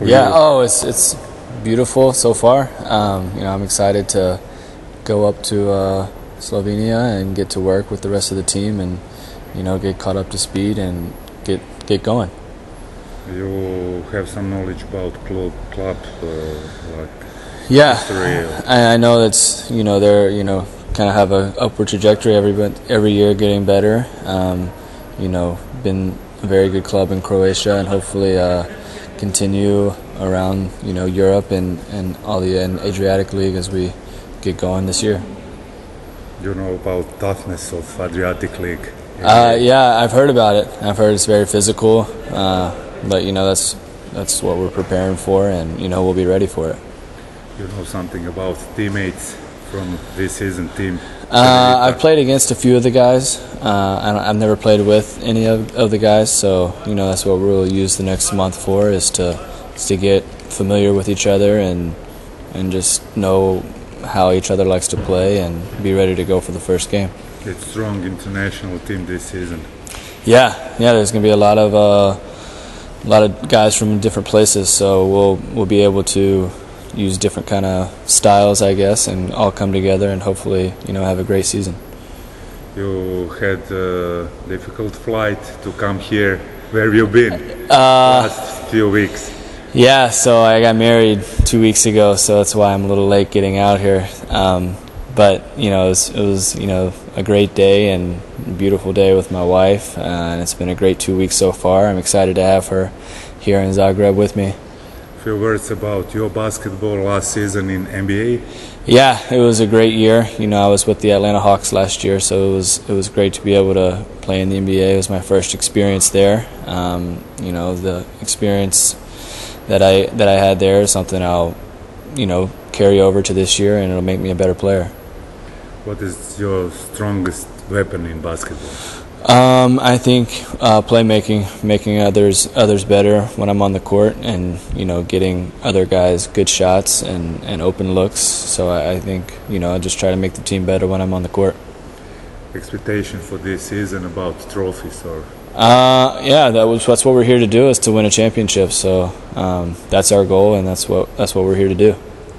for Yeah. you? Oh, it's it's beautiful so far. Um, you know, I'm excited to go up to uh, Slovenia and get to work with the rest of the team, and you know, get caught up to speed and get get going. You have some knowledge about club, club uh, like Yeah. history. I, I know that's you know they're you know kind of have a upward trajectory every every year getting better. Um, you know, been a very good club in Croatia, and hopefully uh, continue around you know Europe and and all the and Adriatic League as we get going this year. You know about toughness of Adriatic League. Uh, yeah, I've heard about it. I've heard it's very physical, uh, but you know that's that's what we're preparing for, and you know we'll be ready for it. You know something about teammates from this season team. Uh, I've played against a few of the guys. Uh, I I've never played with any of, of the guys, so you know that's what we'll use the next month for is to is to get familiar with each other and and just know how each other likes to play and be ready to go for the first game. It's strong international team this season. Yeah, yeah. There's going to be a lot of uh, a lot of guys from different places, so we'll we'll be able to use different kind of styles, I guess, and all come together and hopefully you know have a great season. You had a difficult flight to come here. Where have you been Uh, last few weeks? Yeah, so I got married two weeks ago, so that's why I'm a little late getting out here. Um, but you know, it was, it was you know a great day and beautiful day with my wife, uh, and it's been a great two weeks so far. I'm excited to have her here in Zagreb with me. Few words about your basketball last season in NBA. Yeah, it was a great year. You know, I was with the Atlanta Hawks last year, so it was it was great to be able to play in the NBA. It was my first experience there. Um, you know, the experience that I that I had there is something I'll you know carry over to this year, and it'll make me a better player. What is your strongest weapon in basketball? Um, I think uh, playmaking, making others others better when I'm on the court, and you know, getting other guys good shots and, and open looks. So I, I think you know, I just try to make the team better when I'm on the court. Expectation for this season about trophies or Uh, yeah, that was that's what we're here to do is to win a championship. So um, that's our goal, and that's what that's what we're here to do.